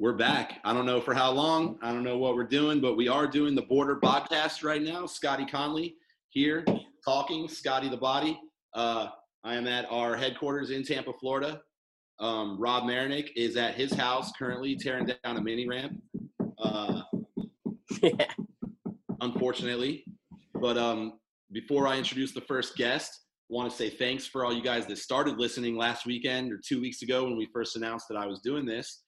we're back. I don't know for how long. I don't know what we're doing, but we are doing the Boardr podcast right now. Scotty Conley here talking. Scotty the Body. Uh, I am at our headquarters in Tampa, Florida. Um, Rob Meronek is at his house currently tearing down a mini ramp. Uh, unfortunately, but um, before I introduce the first guest, want to say thanks for all you guys that started listening last weekend or two weeks ago when we first announced that I was doing this.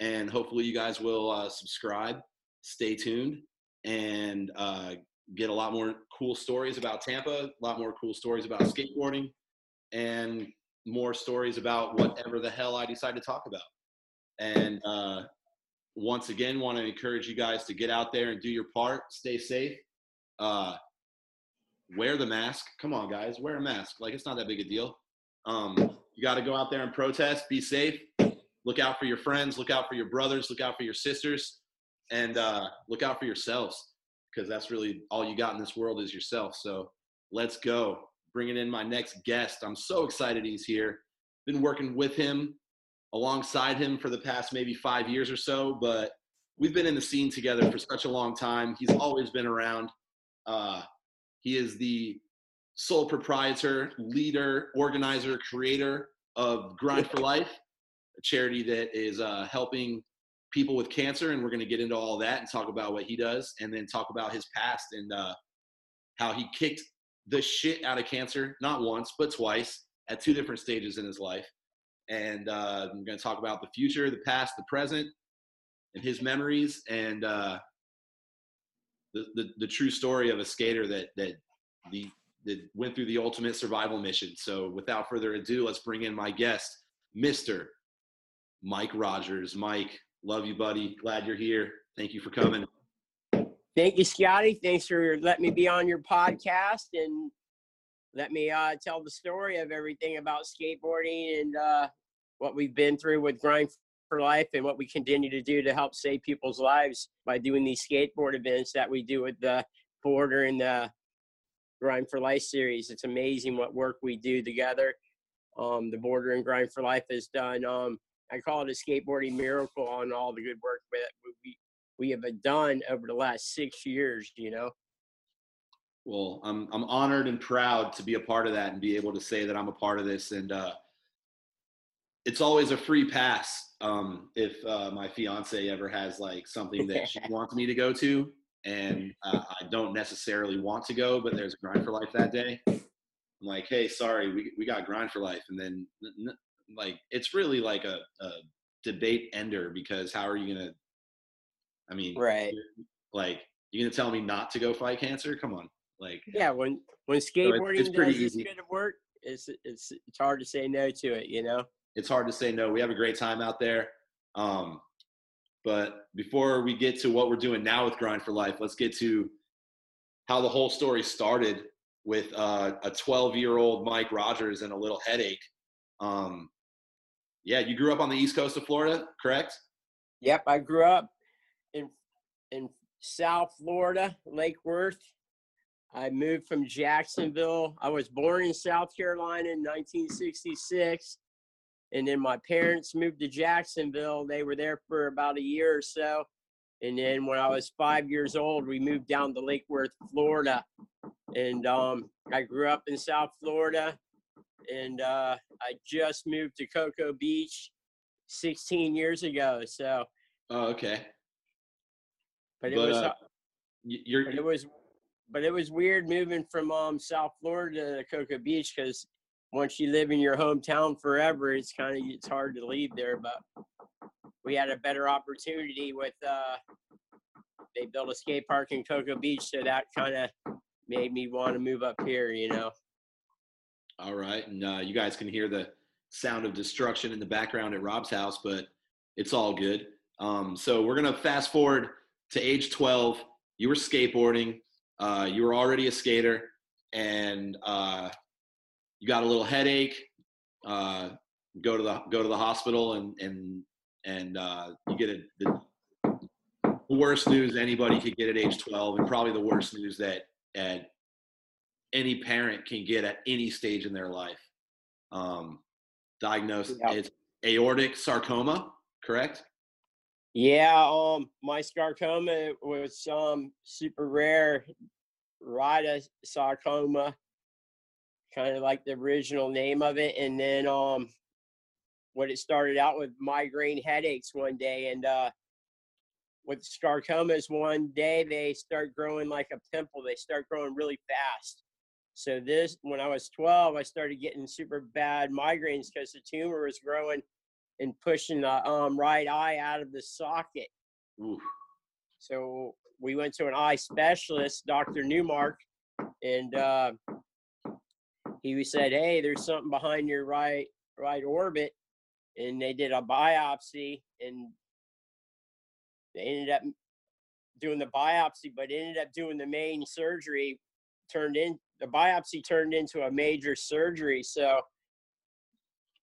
And hopefully, you guys will uh, subscribe, stay tuned, and uh, get a lot more cool stories about Tampa, a lot more cool stories about skateboarding, and more stories about whatever the hell I decide to talk about. And uh, once again, want to encourage you guys to get out there and do your part, stay safe. Uh, wear the mask. Come on, guys, wear a mask. Like it's not that big a deal. Um, you got to go out there and protest. Be safe. Look out for your friends. Look out for your brothers. Look out for your sisters, and uh, look out for yourselves because that's really all you got in this world is yourself. So let's go. Bringing in my next guest. I'm so excited he's here. Been working with him, alongside him for the past maybe five years or so, but we've been in the scene together for such a long time. He's always been around. Uh, he is the sole proprietor, leader, organizer, creator of Grind for Life, a charity that is uh, helping people with cancer. And we're going to get into all that and talk about what he does and then talk about his past and uh, how he kicked the shit out of cancer, not once, but twice at two different stages in his life. And uh, I'm going to talk about the future, the past, the present, and his memories and uh, the, the, the true story of a skater that that the that went through the ultimate survival mission. So without further ado, let's bring in my guest, Mr. Mike Rogers. Mike, love you, buddy. Glad you're here. Thank you for coming. Thank you, Scotty. Thanks for letting me be on your podcast and let me uh, tell the story of everything about skateboarding and uh, what we've been through with Grind for Life and what we continue to do to help save people's lives by doing these skateboard events that we do with the Boardr and the Grind for Life series. It's amazing what work we do together. Um, the Boardr and Grind for Life has done. Um, I call it a skateboarding miracle on all the good work that we we have done over the last six years. You know. Well, I'm I'm honored and proud to be a part of that and be able to say that I'm a part of this. And uh, it's always a free pass um, if uh, my fiance ever has like something that she wants me to go to and uh, I don't necessarily want to go, but there's a grind for life that day. I'm like, hey, sorry, we we got grind for life, and then like it's really like a, a debate ender because how are you gonna? I mean, right? Like you're gonna tell me not to go fight cancer? Come on, like yeah. When when skateboarding so does this good of work, it's it's it's hard to say no to it. You know, it's hard to say no. We have a great time out there. Um, but before we get to what we're doing now with Grind for Life, let's get to how the whole story started with uh, a 12 year old Mike Rogers and a little headache. Um, yeah, you grew up on the east coast of Florida, correct? Yep, I grew up in in South Florida, Lake Worth. I moved from Jacksonville. I was born in South Carolina in 1966. And then my parents moved to Jacksonville. They were there for about a year or so. And then when I was five years old, we moved down to Lake Worth, Florida. And um, I grew up in South Florida. And uh, I just moved to Cocoa Beach 16 years ago. So. Oh, okay. But it but, was. Uh, you're, but it was. But it was weird moving from um, South Florida to Cocoa Beach because once you live in your hometown forever, it's kind of it's hard to leave there. But we had a better opportunity with uh, they built a skate park in Cocoa Beach, so that kind of made me want to move up here. You know. All right, and uh, you guys can hear the sound of destruction in the background at Rob's house, but it's all good. Um, so we're gonna fast forward to age 12. You were skateboarding. Uh, you were already a skater, and uh, you got a little headache. Uh, go to the go to the hospital, and and and uh, you get a, the, the worst news anybody could get at age 12, and probably the worst news that at any parent can get at any stage in their life. Um, diagnosed Yeah. it's aortic sarcoma, correct? Yeah, um, my sarcoma was um super rare, sarcoma, kind of like the original name of it, and then um, what it started out with migraine headaches one day, and uh, with sarcomas one day they start growing like a pimple. They start growing really fast. So this, when I was 12, I started getting super bad migraines because the tumor was growing and pushing the um, right eye out of the socket. Oof. So we went to an eye specialist, Dr. Newmark, and uh, he said, "Hey, there's something behind your right right orbit," and they did a biopsy, and they ended up doing the biopsy, but ended up doing the main surgery. Turned in the biopsy turned into a major surgery, so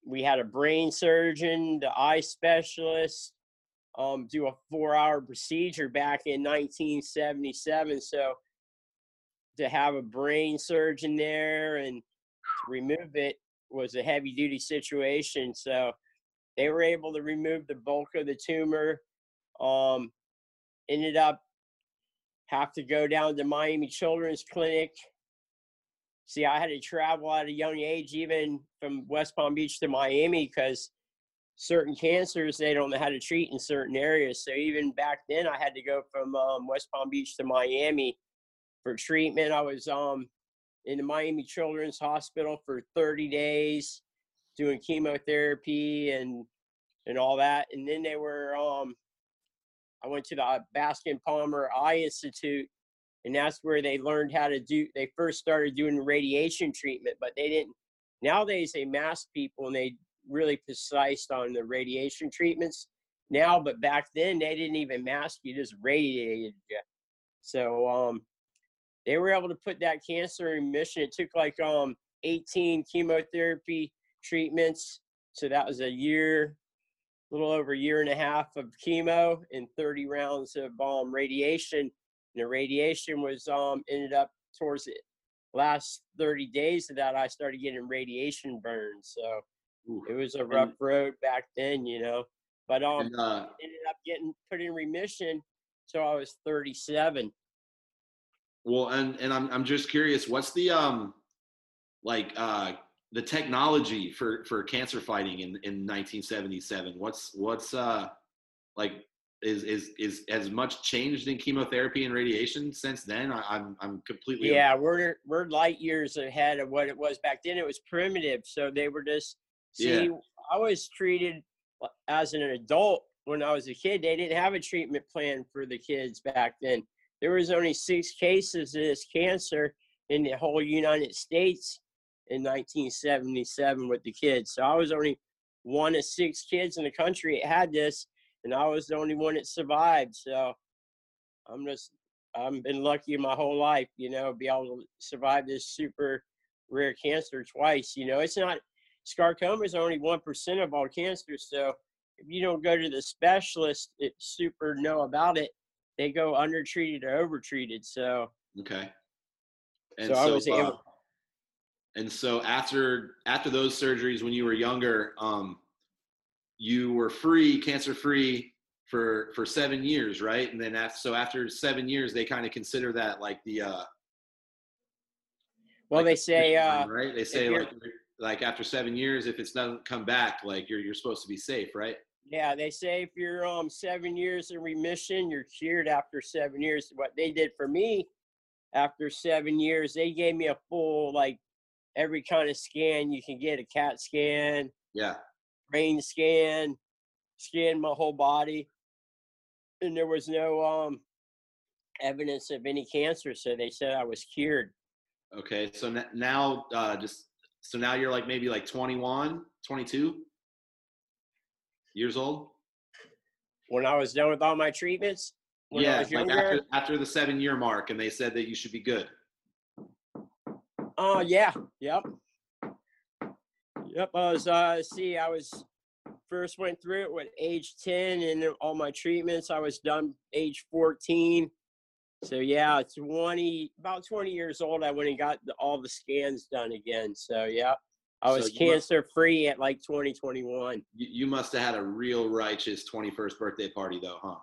we had a brain surgeon, the eye specialist, um, do a four-hour procedure back in 1977. So to have a brain surgeon there and remove it was a heavy-duty situation. So they were able to remove the bulk of the tumor. Um, ended up have to go down to Miami Children's Clinic. See, I had to travel at a young age, even from West Palm Beach to Miami, because certain cancers they don't know how to treat in certain areas. So even back then, I had to go from um, West Palm Beach to Miami for treatment. I was um, in the Miami Children's Hospital for 30 days, doing chemotherapy and and all that. And then they were um, I went to the Bascom Palmer Eye Institute, and that's where they learned how to do. They first started doing radiation treatment, but they didn't. Nowadays, they mask people and they really precise on the radiation treatments now. But back then, they didn't even mask you; just radiated you. So um, they were able to put that cancer in remission. It took like um 18 chemotherapy treatments, so that was a year a little over a year and a half of chemo and 30 rounds of um, radiation. And the radiation was um, ended up towards the last 30 days of that, I started getting radiation burns. So Oof. it was a rough road back then, you know. But um, And, uh, ended up getting put in remission till I was 37. well, and and I'm I'm just curious, what's the um like uh the technology for for cancer fighting in in 1977? What's what's uh like is is is has much changed in chemotherapy and radiation since then? I, I'm I'm completely Yeah, we're we're light years ahead of what it was back then. It was primitive, so they were just see. Yeah. I was treated as an adult when I was a kid. They didn't have a treatment plan for the kids back then. There was only six cases of this cancer in the whole United States in 1977 with the kids. So I was only one of six kids in the country that had this, and I was the only one that survived. So I'm just I've been lucky my whole life, you know, be able to survive this super rare cancer twice. You know, it's not sarcoma is only one percent of all cancers. So if you don't go to the specialist that super know about it, they go undertreated or overtreated. So okay. And So I was uh, able- and so after after those surgeries when you were younger, um, you were free, cancer free for for seven years, right? And then after, so after seven years, they kind of consider that like the uh, well, like they say uh, right? They say like like after seven years, if it's doesn't come back, like you're you're supposed to be safe, right? Yeah, they say if you're um seven years in remission, you're cured after seven years. What they did for me after seven years, they gave me a full like every kind of scan you can get a CAT scan, Yeah. Brain scan, scanned my whole body, and there was no um evidence of any cancer. So they said I was cured. Okay. So n- now, uh, just so now you're like maybe like 21, 22 years old. when I was done with all my treatments. When I yeah, was like younger. after after the seven year mark, and they said that you should be good. Oh yeah, yep, yep. I was uh, see, I was first went through it with age ten, and all my treatments. I was done age fourteen. So yeah, twenty about twenty years old. I went and got the, all the scans done again. So yeah, I So was must- cancer free at like twenty twenty one. You, you must have had a real righteous twenty first birthday party, though, huh?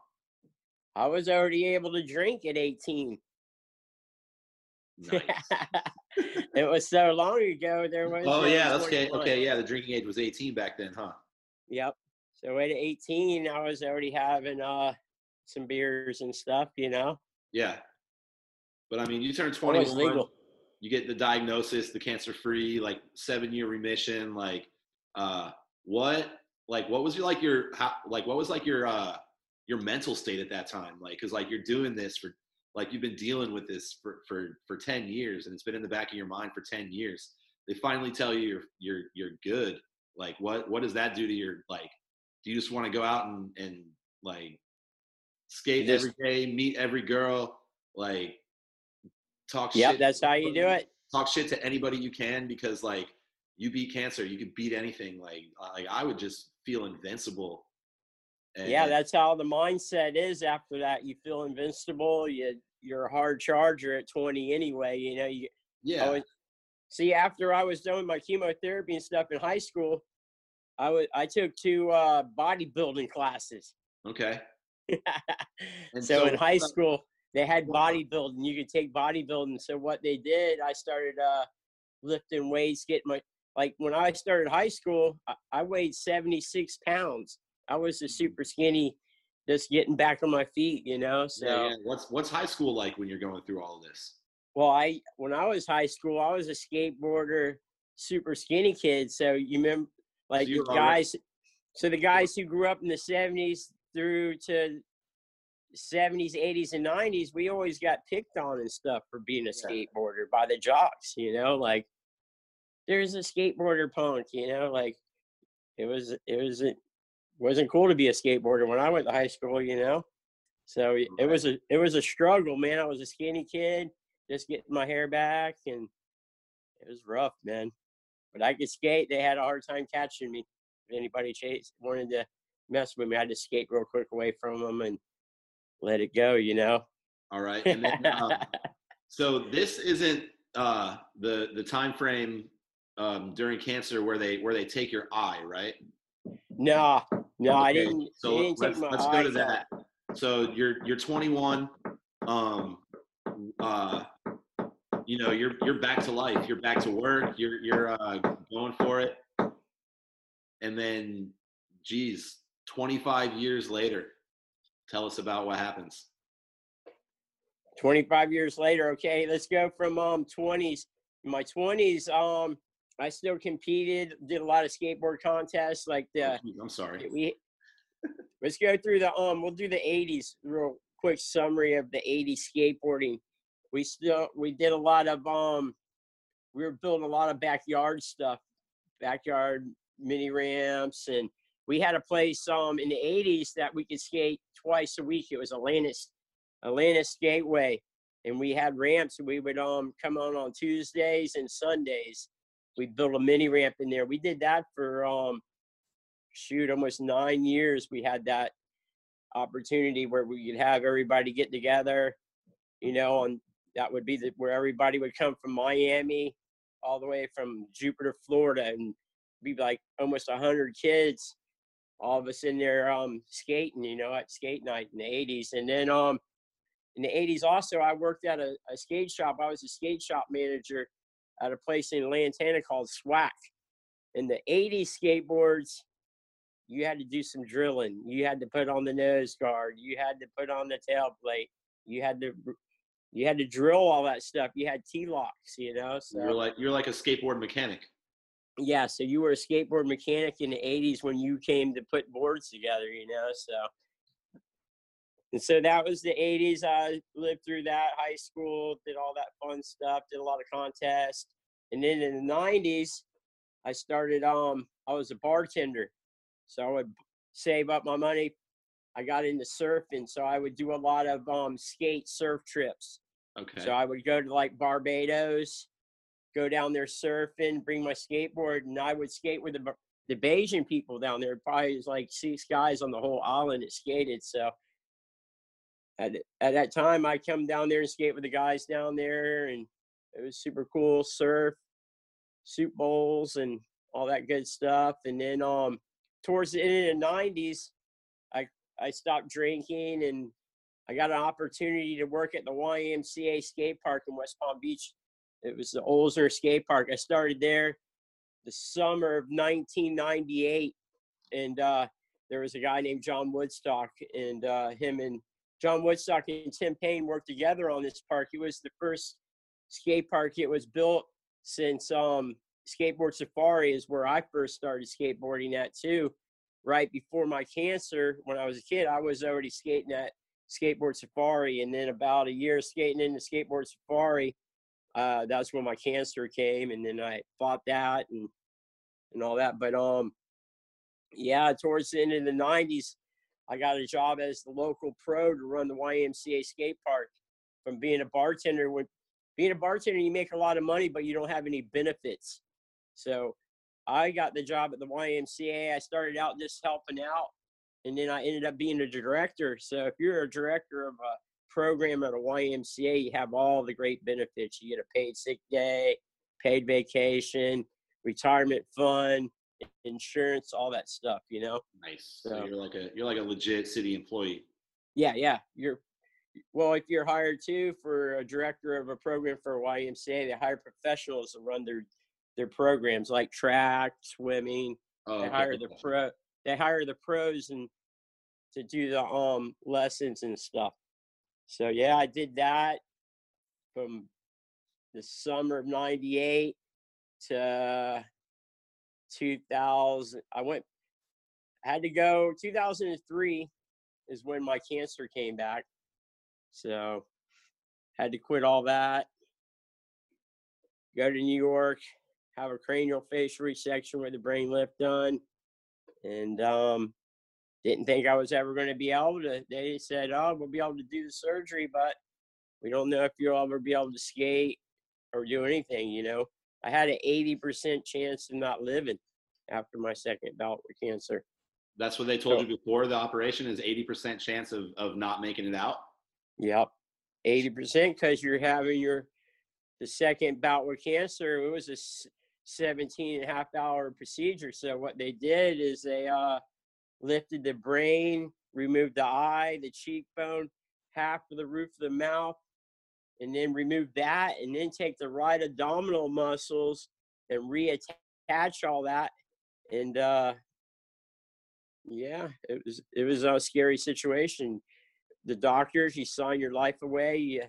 I was already able to drink at eighteen. Nice. it was so long ago. There was. oh yeah, that's okay. Okay, yeah, the drinking age was eighteen back then, huh? Yep. So at 18, I was already having uh some beers and stuff, you know. Yeah. But I mean, you turn It was 21, legal. you get the diagnosis, the cancer free, like seven year remission. Like, uh, what, like, what was your, like, your, how, like, what was like your, uh, your mental state at that time? Like, cause like you're doing this for, like, you've been dealing with this for, for, for 10 years and it's been in the back of your mind for 10 years. They finally tell you you're, you're, you're good. Like, what, what does that do to your, like, do you just want to go out and, and like skate Just- every day, meet every girl, like talk Yep, shit. that's how you do it. Talk shit to anybody you can because like you beat cancer, you could beat anything. Like like I would just feel invincible. And, Yeah, that's how the mindset is after that. You feel invincible. You you're a hard charger at 20 anyway, you know. You yeah. I was, see after I was doing my chemotherapy and stuff in high school, I was I took two uh bodybuilding classes. okay. And so, in high school, they had bodybuilding. You could take bodybuilding. So what they did, I started uh, lifting weights, getting my like when I started high school, I, I weighed seventy six pounds. I was Mm-hmm. a super skinny, just getting back on my feet, you know. So yeah, yeah. What's what's high school like when you're going through all of this? well, I when I was high school, I was a skateboarder, super skinny kid. So you remember, like you the already- guys. So the guys who grew up in the seventies through to seventies, eighties, and nineties, we always got picked on and stuff for being a Yeah. skateboarder by the jocks. You know, like there's a skateboarder punk. You know, like it was it was wasn't cool to be a skateboarder when I went to high school. You know. So it was a it was a struggle, man. I was a skinny kid, just getting my hair back, and it was rough, man. But I could skate. They had a hard time catching me. If anybody chased wanted to mess with me, I had to skate real quick away from them and let it go. You know. All right. And then, um, so this isn't uh, the the time frame um, during cancer where they where they take your eye, right? No, no, I didn't. So they didn't let's, let's go to that. out. So you're you're 21. Um, uh, you know you're you're back to life. You're back to work. You're you're uh, going for it. And then, geez, 25 years later, tell us about what happens. 25 years later okay let's go from um 20s in my 20s um i still competed did a lot of skateboard contests like the I'm sorry. we let's go through the um we'll do the 80s real quick summary of the 80s skateboarding. We still we did a lot of um we were building a lot of backyard stuff backyard mini ramps and we had a place um in the 80s that we could skate twice a week. It was atlantis atlantis gateway and we had ramps. We would um come on on tuesdays and sundays we built a mini ramp in there. We did that for um shoot almost nine years we had that opportunity where we could have everybody get together you know and that would be the, where everybody would come from miami all the way from jupiter florida and be like almost a 100 kids all of us in there um skating you know at skate night in the 80s and then um in the 80s also i worked at a, a skate shop. I was a skate shop manager at a place in lantana called SWAC. in the 80s skateboards you had to do some drilling you had to put on the nose guard you had to put on the tail plate you had to you had to drill all that stuff you had t-locks you know so You're like you're like a skateboard mechanic. yeah so you were a skateboard mechanic in the 80s when you came to put boards together you know so and so that was the 80s i lived through that high school did all that fun stuff did a lot of contests and then in the 90s i started um i was a bartender so i would save up my money I got into surfing, so I would do a lot of um skate surf trips. Okay. So I would go to like Barbados, go down there surfing, bring my skateboard, and I would skate with the the Bajan people down there. Probably was like six guys on the whole island that skated. So at at that time, I come down there and skate with the guys down there, and it was super cool. Surf, soup bowls, and all that good stuff. And then um, towards the end of the '90s, I I stopped drinking and I got an opportunity to work at the YMCA skate park in West Palm Beach. It was the Olzer skate park. I started there the summer of 1998, and uh, there was a guy named John Woodstock, and uh, him and John Woodstock and Tim Payne worked together on this park. It was the first skate park. It was built since um, Skateboard Safari is where I first started skateboarding at too. Right before my cancer, when I was a kid, I was already skating at Skateboard Safari, and then about a year skating into Skateboard Safari, uh, that's when my cancer came, and then I fought that and and all that. But um, yeah, towards the end of the '90s, I got a job as the local pro to run the YMCA skate park. From being a bartender, when being a bartender, you make a lot of money, but you don't have any benefits. So I got the job at the YMCA. I started out just helping out, and then I ended up being a director. So if you're a director of a program at a YMCA, you have all the great benefits. You get a paid sick day, paid vacation, retirement fund, insurance, all that stuff. You know. nice. So So- you're like a you're like a legit city employee. Yeah, yeah. You're well, if you're hired too for a director of a program for YMCA, they hire professionals to run their their programs like track, swimming. Oh, They okay. hire the pro they hire the pros and to do the um lessons and stuff. So yeah, I did that from the summer of 98 to 2000 I went had to go 2003 is when my cancer came back. So had to quit all that. Go to New York, have a craniofacial resection with a brain lift done. And um didn't think I was ever going to be able to. They said, "Oh, we'll be able to do the surgery, but we don't know if you'll ever be able to skate or do anything." You know, I had an eighty percent chance of not living after my second bout with cancer. That's what they told So- you before the operation is 80% chance of of not making it out. Yep. 80% because you're having your the second bout with cancer. It was a s- 17 and a half hour procedure. So what they did is they uh lifted the brain, removed the eye, the cheekbone, half of the roof of the mouth, and then remove that and then take the right abdominal muscles and reattach all that. And uh yeah, it was it was a scary situation the doctors, you sign your life away. You,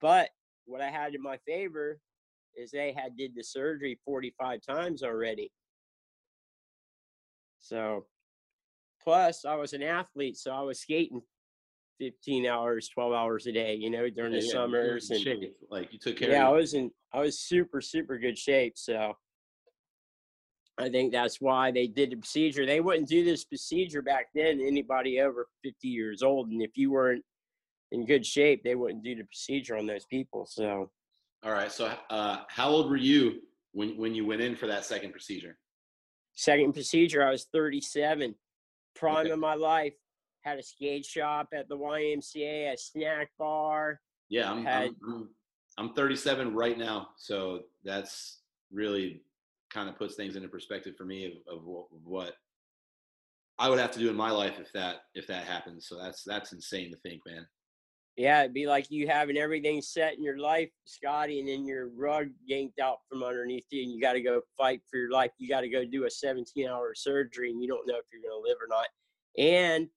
but what I had in my favor is they had did the surgery 45 times already. So plus I was an athlete, so I was skating 15 hours, 12 hours a day, you know, during Yeah, the yeah, summers and shape. like you took care yeah, I was in I was super, super good shape. So I think that's why they did the procedure. They wouldn't do this procedure back then anybody over 50 years old. And if you weren't in good shape, they wouldn't do the procedure on those people. So All right. So, uh, how old were you when when you went in for that second procedure? second procedure, I was 37, prime Okay. of my life. Had a skate shop at the YMCA, a snack bar. Yeah, I'm Had- I'm, I'm I'm 37 right now, so that's really kind of puts things into perspective for me of, of, what, of what I would have to do in my life if that if that happens. So that's that's insane to think, man. Yeah, it'd be like you having everything set in your life, Scotty, and then your rug yanked out from underneath you, and you got to go fight for your life. You got to go do a 17 hour surgery, and you don't know if you're going to live or not. And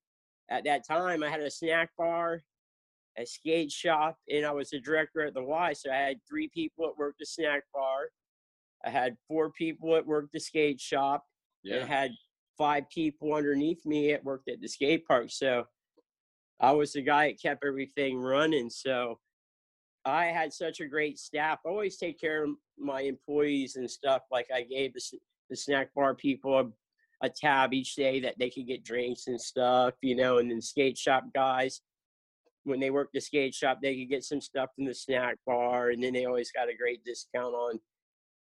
at that time, I had a snack bar, a skate shop, and I was the director at the Y. So I had three people that worked the snack bar. I had four people that worked the skate shop, and I had five people underneath me that worked at the skate park. So I was the guy that kept everything running. So I had such a great staff. I always take care of my employees and stuff. Like I gave the, the snack bar people a, tab each day that they could get drinks and stuff, you know, and then skate shop guys when they work the skate shop, they could get some stuff from the snack bar, and then they always got a great discount on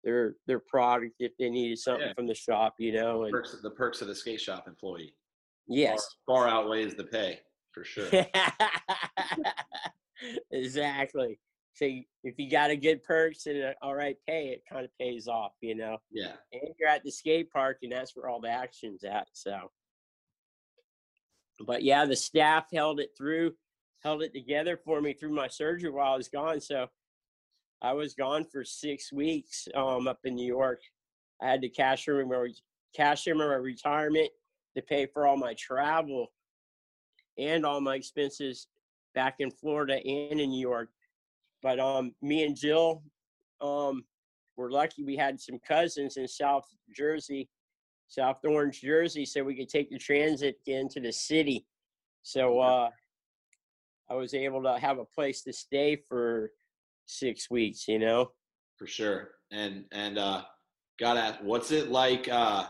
their their product if they needed something Yeah. from the shop, you know. And Perks, the perks of the skate shop employee yes, far, far outweighs the pay for sure. exactly. So if you got a good perks and a all right pay, it kind of pays off, you know. yeah. And you're at the skate park, and that's where all the action's at. So, but yeah, the staff held it through, held it together for me through my surgery while I was gone. So, I was gone for six weeks um, up in New York. I had to cash in my cash in my retirement to pay for all my travel and all my expenses back in Florida and in New York. But um, me and Jill, um, we're lucky we had some cousins in South Jersey, South Orange, Jersey, so we could take the transit into the city. So uh, I was able to have a place to stay for six weeks, you know. for sure. And and uh, gotta ask, what's it like uh,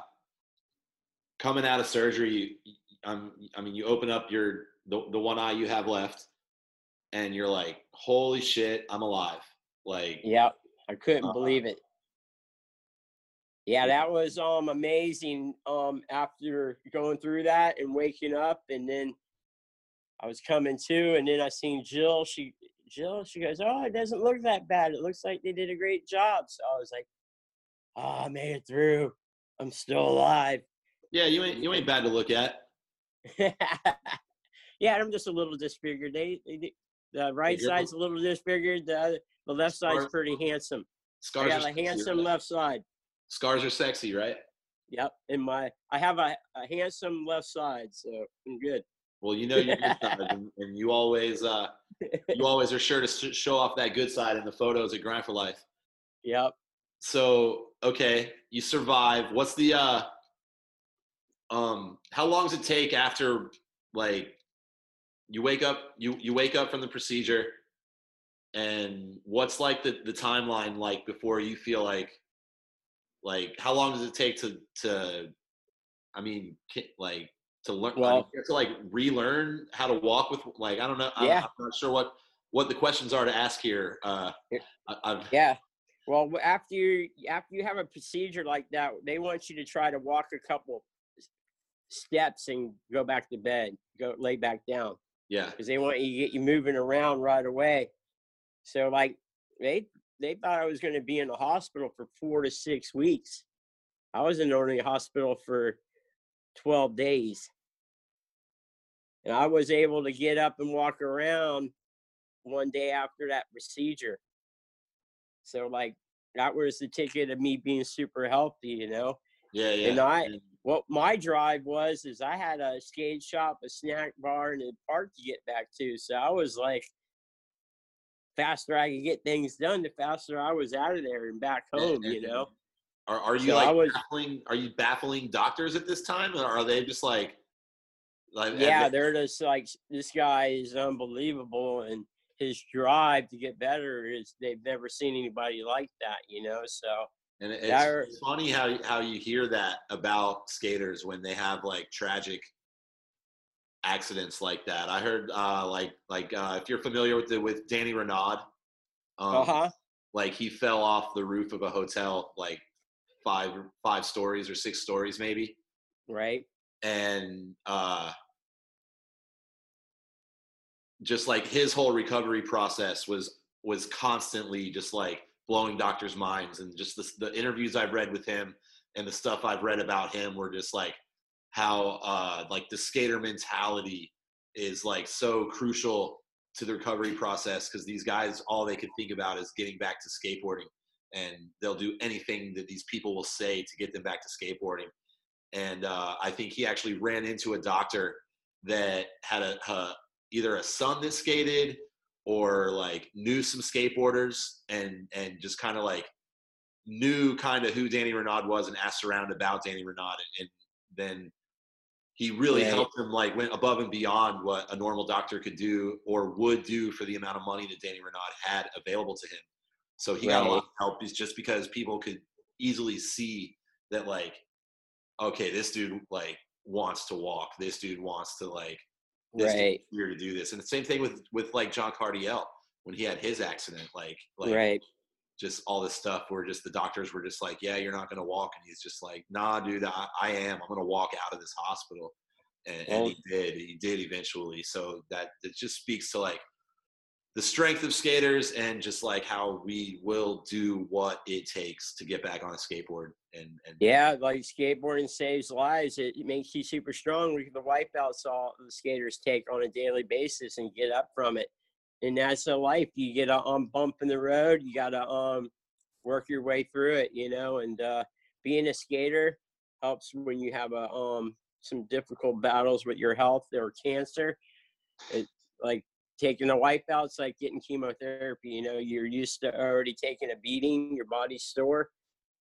coming out of surgery? You, um, I mean, you open up your the the one eye you have left, and you're like, "Holy shit, I'm alive!" Like, Yeah, I couldn't Uh, believe it. Yeah, that was um amazing. Um, after going through that and waking up, and then I was coming to, and then I seen Jill. She Jill, she goes, "Oh, it doesn't look that bad. It looks like they did a great job." So I was like, "Oh, I made it through. I'm still alive." yeah, you ain't you ain't bad to look at. yeah, I'm just a little disfigured. They, they the right you're- side's a little disfigured. The other, the left side's Scars- pretty handsome. I Scars got are a handsome right? left side. Scars are sexy, right? Yep, in my I have a, a handsome left side, so I'm good. Well, you know your good side, and, and you always uh, you always are sure to sh- show off that good side in the photos at Grind for Life. Yep. So okay, you survive. What's the uh, um? How long does it take after like you wake up? You you wake up from the procedure, and what's like the the timeline like before you feel like like how long does it take to to I mean like to learn Well- to like relearn how to walk with like I don't know I, Yeah. I'm not sure what what the questions are to ask here. Uh. I, I've Yeah. Well, after you after you have a procedure like that, they want you to try to walk a couple steps and go back to bed, go lay back down yeah because they want you to get you moving around right away. So like they they thought I was going to be in the hospital for four to six weeks. I was in the only hospital for twelve days, and I was able to get up and walk around one day after that procedure. So like that was the ticket of me being super healthy, you know. yeah yeah. And I- What my drive was is I had a skate shop, a snack bar, and a park to get back to. So I was like, faster I could get things done, the faster I was out of there and back home, you know. Are are you So like was- baffling? Are you baffling doctors at this time, or are they just like like Yeah, they- they're just like this guy is unbelievable, and his drive to get better is they've never seen anybody like that, you know. So And it's, They're- funny how how you hear that about skaters when they have like tragic accidents like that. I heard uh, like like uh, if you're familiar with the, with Danny Renaud, um, uh huh. like he fell off the roof of a hotel like five five stories or six stories maybe, Right. and uh, just like his whole recovery process was was constantly just like blowing doctors' minds, and just the, the interviews I've read with him and the stuff I've read about him were just like how uh, like the skater mentality is like so crucial to the recovery process because these guys all they can think about is getting back to skateboarding and they'll do anything that these people will say to get them back to skateboarding. And uh, i think he actually ran into a doctor that had a, a either a son that skated or like knew some skateboarders and and just kind of like knew kind of who Danny Renaud was and asked around about Danny Renaud and, and then he really Right. helped him like went above and beyond what a normal doctor could do or would do for the amount of money that Danny Renaud had available to him. So he got a lot of help just because people could easily see that like okay, this dude like wants to walk. This dude wants to like right here to do this. And the same thing with with like John Cardiel when he had his accident, like like right just all this stuff where just the doctors were just like, yeah, you're not gonna walk, and he's just like, nah, dude, I, I am. I'm gonna walk out of this hospital, and, and he did. He did eventually. So that it just speaks to like the strength of skaters and just like how we will do what it takes to get back on a skateboard and and Yeah, like skateboarding saves lives. It, makes you super strong. The wipeouts all the skaters take on a daily basis and get up from it. And that's the life. You get a um, bump in the road. You got to um, work your way through it, you know. And uh, being a skater helps when you have a um, some difficult battles with your health or cancer. It like taking the wipeouts, like getting chemotherapy. You know, you're used to already taking a beating. Your body's sore.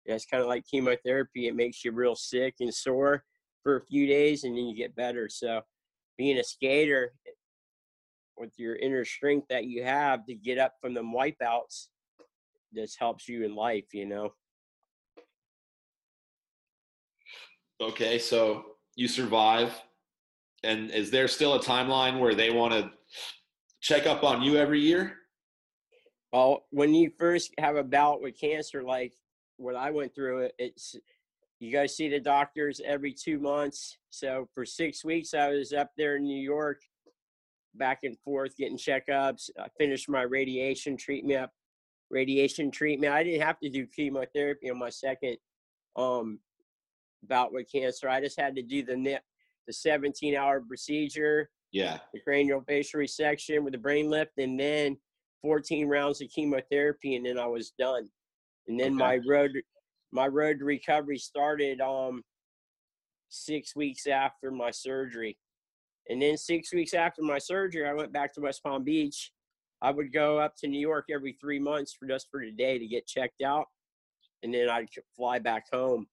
Yeah, it's kind of like chemotherapy. It makes you real sick and sore for a few days, and then you get better. So, being a skater eh, with your inner strength that you have to get up from them wipeouts, this helps you in life. You know. Okay, so you survive, and is there still a timeline where they want to check up on you every year? Well, when you first have a bout with cancer, like what I went through, it, it's you to see the doctors every two months. So for six weeks, I was up there in New York, back and forth getting checkups. I finished my radiation treatment. Radiation treatment. I didn't have to do chemotherapy on my second um, bout with cancer. I just had to do the nip, the 17 hour procedure Yeah. the craniofacial resection with the brain lift, and then 14 rounds of chemotherapy, and then I was done. And then Okay. my road, my road to recovery started um six weeks after my surgery, and then six weeks after my surgery, I went back to West Palm Beach. I would go up to New York every three months for just for the day to get checked out, and then I'd fly back home.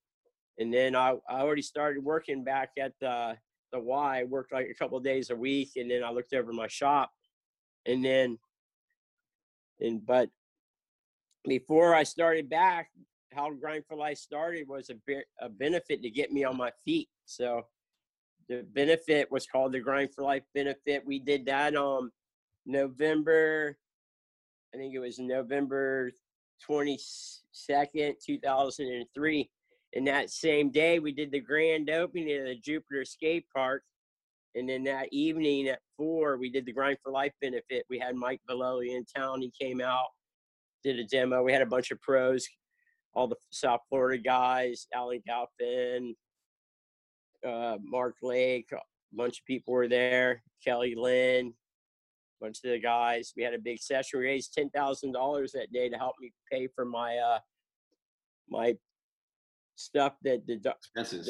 And then I, I already started working back at the the Y. Worked like a couple days a week, and then I looked over my shop, and then, and but before I started back, how Grind for Life started was a a benefit to get me on my feet. So the benefit was called the Grind for Life benefit. We did that um November, I think it was November twenty second, two thousand and three. And that same day, we did the grand opening of the Jupiter Skate Park. And then that evening at four, we did the Grind for Life benefit. We had Mike Vallely in town. He came out, did a demo. We had a bunch of pros, all the South Florida guys, Alan Galpin, uh, Mark Lake, a bunch of people were there, Kelly Lynn, a bunch of the guys. We had a big session. We raised ten thousand dollars that day to help me pay for my uh my stuff that the Expenses.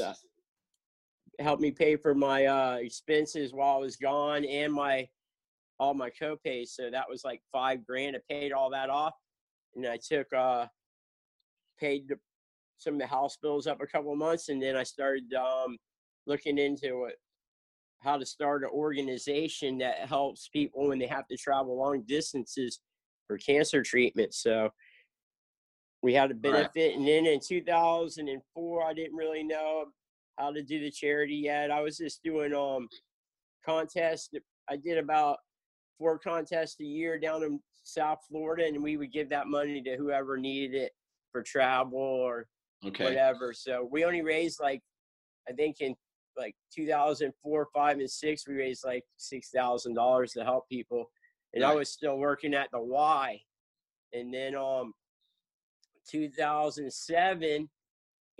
Helped me pay for my uh expenses while I was gone and my all my copays. So that was like five grand. I paid all that off, and I took uh paid the, some of the house bills up a couple of months, and then I started um looking into it how to start an organization that helps people when they have to travel long distances for cancer treatment. So we had a Right. benefit, and then in 2004, I didn't really know how to do the charity yet. I was just doing um contests. I did about four contests a year down in South Florida, and we would give that money to whoever needed it for travel or Okay. whatever. So we only raised like, I think in like 2004, five, and six, we raised like six thousand dollars to help people, and I was still working at the Y. And then um, 2007,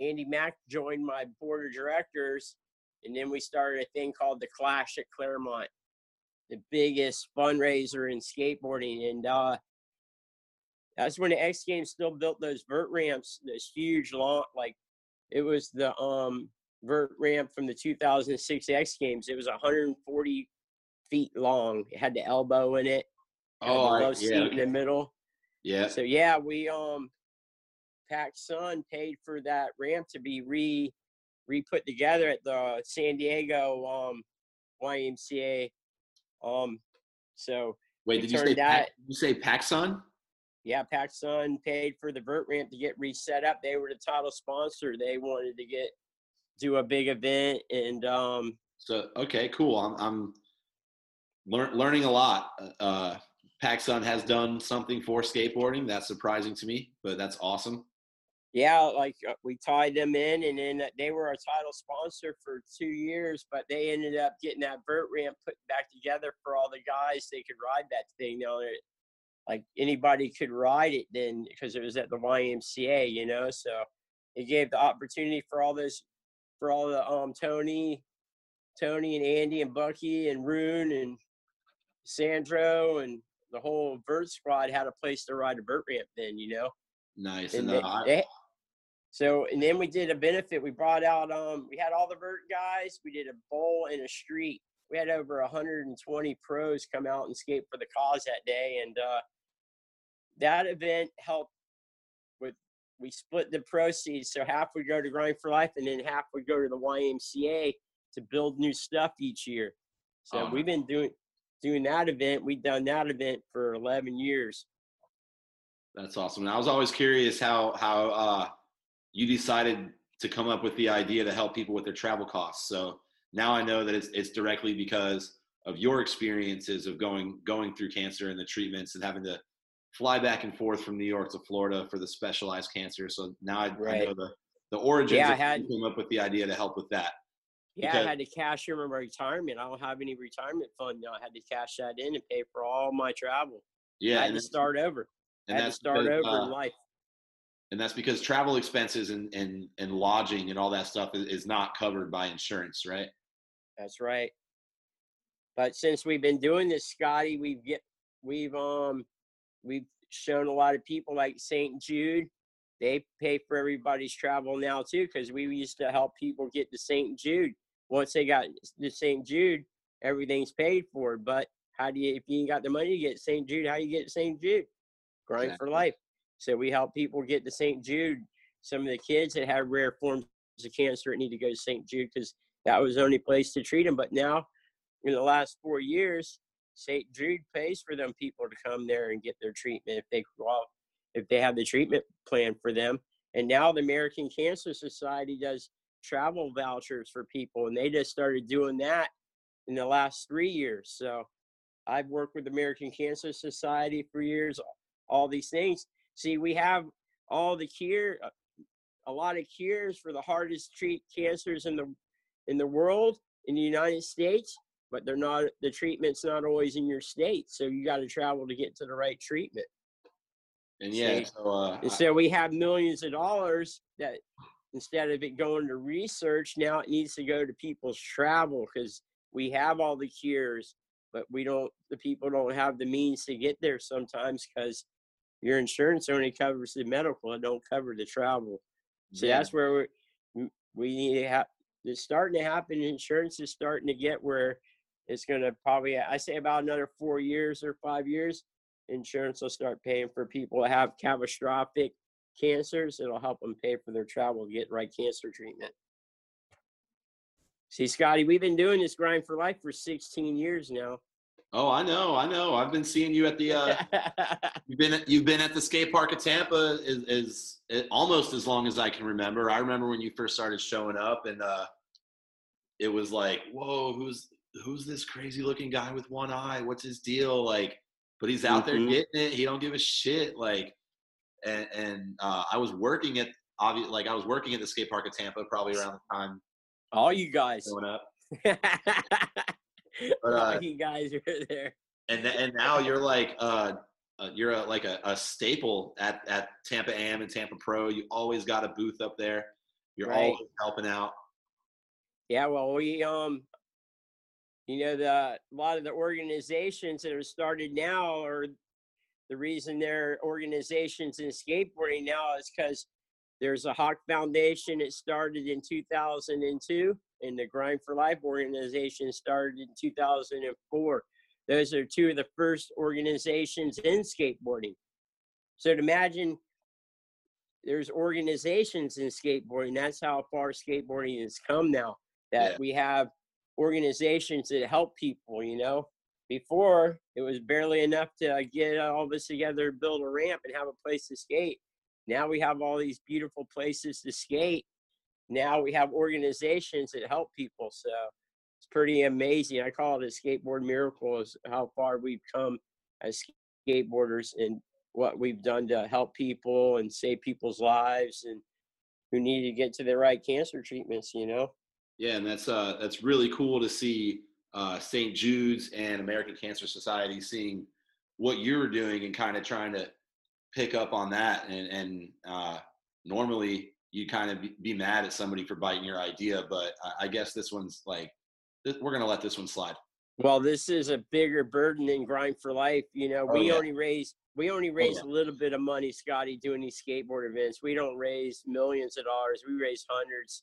Andy Mac joined my board of directors, and then we started a thing called the Clash at Clairemont, the biggest fundraiser in skateboarding, and uh, that's when the X Games still built those vert ramps, those huge long, like it was the um vert ramp from the 2006 X Games. It was 140 feet long. It had the elbow in it. Oh, the low seat yeah. in the middle. Yeah. So yeah, we um Pac Sun paid for that ramp to be re re put together at the San Diego um YMCA. Um so Wait, did you say Pac, did you say PacSun? yeah, Pac Sun paid for the vert ramp to get reset up. They were the title sponsor. They wanted to get do a big event and um so okay cool i'm i'm lear- learning a lot uh PacSun has done something for skateboarding that's surprising to me but that's awesome yeah like uh, we tied them in and then they were our title sponsor for two years but they ended up getting that vert ramp put back together for all the guys they could ride that thing now like anybody could ride it then because it was at the ymca you know so it gave the opportunity for all those for all the um Tony, Tony and Andy and Bucky and Rune and Sandro and the whole vert squad had a place to ride a vert ramp then, you know. Nice. And, and they, uh, they, so and then we did a benefit. We brought out um we had all the vert guys. We did a bowl in a street. We had over 120 pros come out and skate for the cause that day, and uh, that event helped with, we split the proceeds. So half would go to Grind for Life and then half would go to the YMCA to build new stuff each year. So oh, we've been doing doing that event. We've done that event for 11 years. That's awesome. And I was always curious how how uh, you decided to come up with the idea to help people with their travel costs. So now I know that it's it's directly because of your experiences of going going through cancer and the treatments and having to fly back and forth from New York to Florida for the specialized cancer. So now I, right. I know the, the origins. Yeah, I had, came up with the idea to help with that. Yeah, because, I had to cash in my retirement. I don't have any retirement fund now. I had to cash that in and pay for all my travel. Yeah, I had to start over. And I had to start because, over uh, in life. And that's because travel expenses and, and, and lodging and all that stuff is, is not covered by insurance, right? That's right. But since we've been doing this, Scotty, we've get we've um we've shown a lot of people like St. Jude. They pay for everybody's travel now too, because we used to help people get to St. Jude. Once they got to St. Jude, everything's paid for. But how do you, if you ain't got the money to get St. Jude, how you get St. Jude? Grind exactly. for life. So we help people get to St. Jude. Some of the kids that have rare forms of cancer need to go to St. Jude because that was the only place to treat them. But now, in the last four years, St. Jude pays for them people to come there and get their treatment if they well, if they have the treatment plan for them. And now the American Cancer Society does travel vouchers for people, and they just started doing that in the last three years. So I've worked with the American Cancer Society for years, all these things. See, we have all the cure, uh, a lot of cures for the hardest treat cancers in the in the world in the United States but they're not the treatment's not always in your state so you got to travel to get to the right treatment. And yeah so, uh, and so we have millions of dollars that instead of it going to research now it needs to go to people's travel because we have all the cures but we don't the people don't have the means to get there sometimes because your insurance only covers the medical and don't cover the travel. So yeah. that's where we we need to have it's starting to happen insurance is starting to get where it's going to probably i say about another four years or five years insurance will start paying for people that have catastrophic cancers it'll help them pay for their travel to get right cancer treatment. See scotty we've been doing this grind for life for 16 years now oh i know i know i've been seeing you at the uh you've been you've been at the skate park of tampa is, is, is almost as long as i can remember i remember when you first started showing up and uh it was like whoa who's who's this crazy looking guy with one eye? What's his deal? Like, but he's out mm-hmm. there getting it. He don't give a shit. Like, and, and uh, I was working at obvious like I was working at the skate park of Tampa probably around the time. All you guys going up. but, uh, guys are there. And and now you're like uh, uh you're a, like a, a, staple at at Tampa Am and Tampa Pro. You always got a booth up there. You're right. always helping out. Yeah, well, we um you know the a lot of the organizations that are started now are the reason they're organizations in skateboarding now is because there's a hawk foundation It started in 2002 and the grind for life organization started in 2004 those are two of the first organizations in skateboarding so to imagine there's organizations in skateboarding that's how far skateboarding has come now that yeah. we have organizations that help people, you know. Before it was barely enough to uh, get all this together, build a ramp, and have a place to skate. Now we have all these beautiful places to skate. now we have organizations that help people. So it's pretty amazing. I call it a skateboard miracle is how far we've come as skateboarders and what we've done to help people and save people's lives and who need to get to the right cancer treatments, you know? Yeah, and that's uh that's really cool to see uh St. Jude's and American Cancer Society seeing what you're doing and kind of trying to pick up on that and and uh normally you kind of be, mad at somebody for biting your idea but I, guess this one's like we're gonna let this one slide well this is a bigger burden than grind for life you know oh, we yeah. only raise we only oh, raise oh, yeah. a little bit of money scotty doing these skateboard events we don't raise millions of dollars we raise hundreds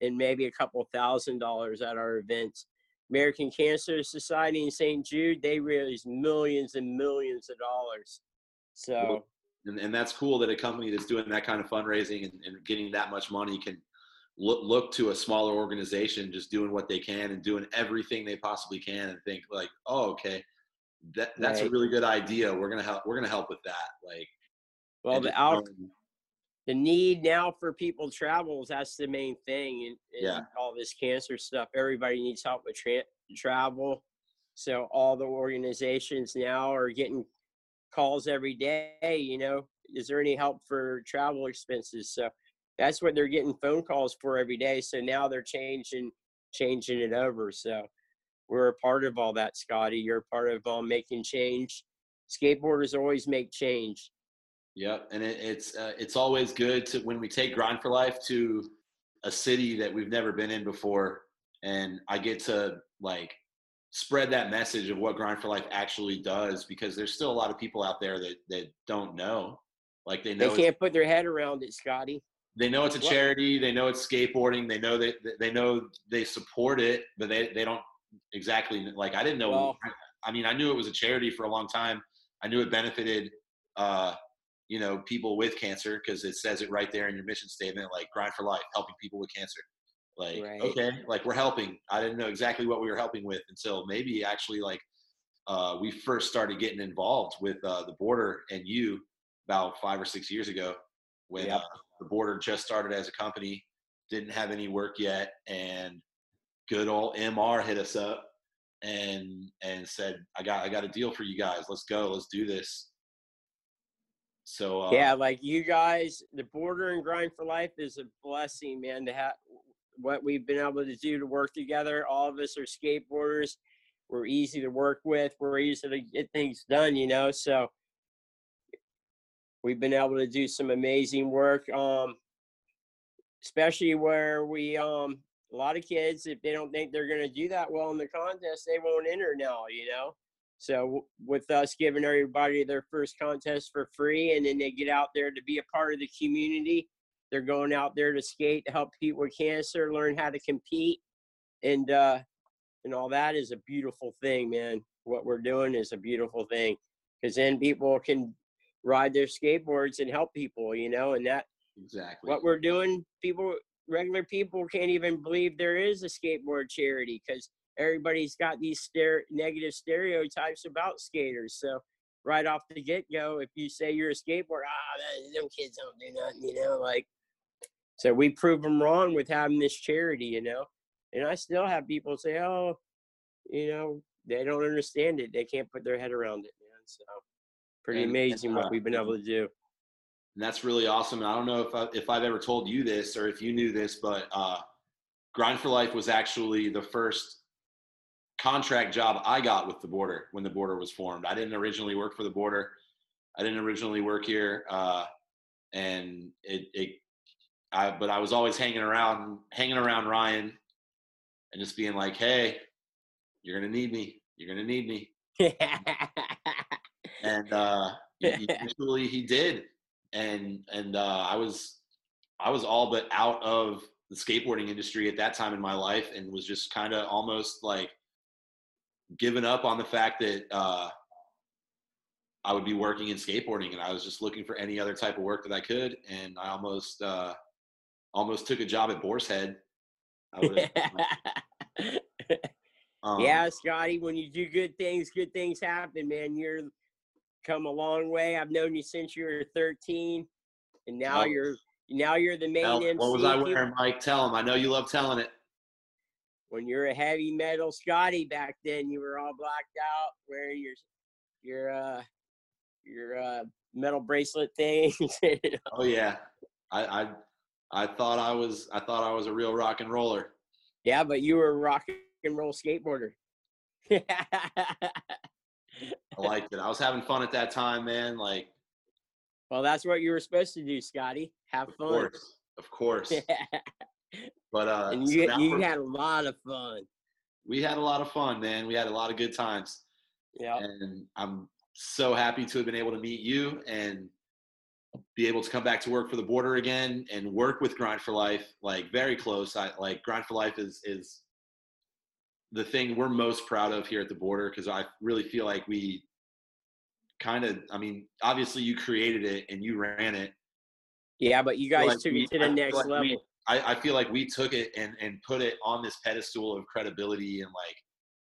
and maybe a couple thousand dollars at our events american cancer society in st jude they raise millions and millions of dollars so and, and that's cool that a company that's doing that kind of fundraising and, and getting that much money can look look to a smaller organization just doing what they can and doing everything they possibly can and think like oh okay that that's right. a really good idea. We're gonna help we're gonna help with that like well the out the need now for people travels that's the main thing and, yeah. all this cancer stuff. Everybody needs help with tra- travel. So all the organizations now are getting calls every day, you know, is there any help for travel expenses? So that's what they're getting phone calls for every day. So now they're changing changing it over. So we're a part of all that, Scotty. You're a part of um, making change. Skateboarders always make change. Yep, and it, it's uh, it's always good to when we take Grind for Life to a city that we've never been in before, and I get to like spread that message of what grind for life actually does because there's still a lot of people out there that that don't know. Like they know they can't put their head around it scotty. They know it's a charity they know it's skateboarding they know that they know they support it but they, they don't exactly like i didn't know well, i mean i knew it was a charity for a long time. I knew it benefited uh you know people with cancer because it says it right there in your mission statement like grind for life helping people with cancer like right. okay like we're helping i didn't know exactly what we were helping with until maybe actually like uh, we first started getting involved with uh, the Boardr and you about five or six years ago when yep. uh, the Boardr just started as a company didn't have any work yet and good old mr hit us up and and said i got i got a deal for you guys let's go let's do this so uh, yeah like you guys the Boardr and grind for life is a blessing man to have what we've been able to do to work together. All of us are skateboarders. We're easy to work with. We're easy to get things done, you know. So we've been able to do some amazing work. Um, especially where we um a lot of kids, if they don't think they're gonna do that well in the contest, they won't enter now, you know. So with us giving everybody their first contest for free and then they get out there to be a part of the community they're going out there to skate to help people with cancer, learn how to compete, and uh, and all that is a beautiful thing, man. What we're doing is a beautiful thing because then people can ride their skateboards and help people, you know, and that exactly what we're doing. People, regular people, can't even believe there is a skateboard charity because everybody's got these stere- negative stereotypes about skaters. So right off the get go, if you say you're a skateboarder, ah, them kids don't do nothing, you know, like so we prove them wrong with having this charity, you know. And I still have people say, "Oh, you know, they don't understand it. They can't put their head around it, man." So pretty and, amazing uh, what we've been able to do. And that's really awesome. And I don't know if I, if I've ever told you this or if you knew this, but uh, Grind for Life was actually the first contract job I got with the Boardr when the Boardr was formed. I didn't originally work for the Boardr. I didn't originally work here, uh, and it, it I, but I was always hanging around, hanging around Ryan, and just being like, "Hey, you're gonna need me. You're gonna need me." and uh, eventually he did, and and uh, I was I was all but out of the skateboarding industry at that time in my life, and was just kind of almost like giving up on the fact that uh, I would be working in skateboarding, and I was just looking for any other type of work that I could, and I almost uh, almost took a job at Boar's Head. um, yeah, Scotty, when you do good things, good things happen, man. You're come a long way. I've known you since you were 13, and now you're now you're the main Tell- MC. what was I wearing, Mike? Tell him. I know you love telling it. When you're a heavy metal Scotty back then, you were all blacked out, wearing your your uh your uh metal bracelet things. Oh yeah, I, I I thought I was I thought I was a real rock and roller. yeah, but you were a rock and roll skateboarder. I liked it. I was having fun at that time, man. Like, well, that's what you were supposed to do, Scotty. Have fun. of fun. course, of course. But uh, and you now you had a lot of fun. we had a lot of fun, man. We had a lot of good times, Yeah. and I'm so happy to have been able to meet you and be able to come back to work for the Boardr again and work with Grind for Life. Like very close. I like Grind for Life is is the thing we're most proud of here at the Boardr because I really feel like we kind of. I mean, obviously you created it and you ran it. Yeah, but you guys like took we- it to the feel next like we- level. I, I feel like we took it and, and put it on this pedestal of credibility and like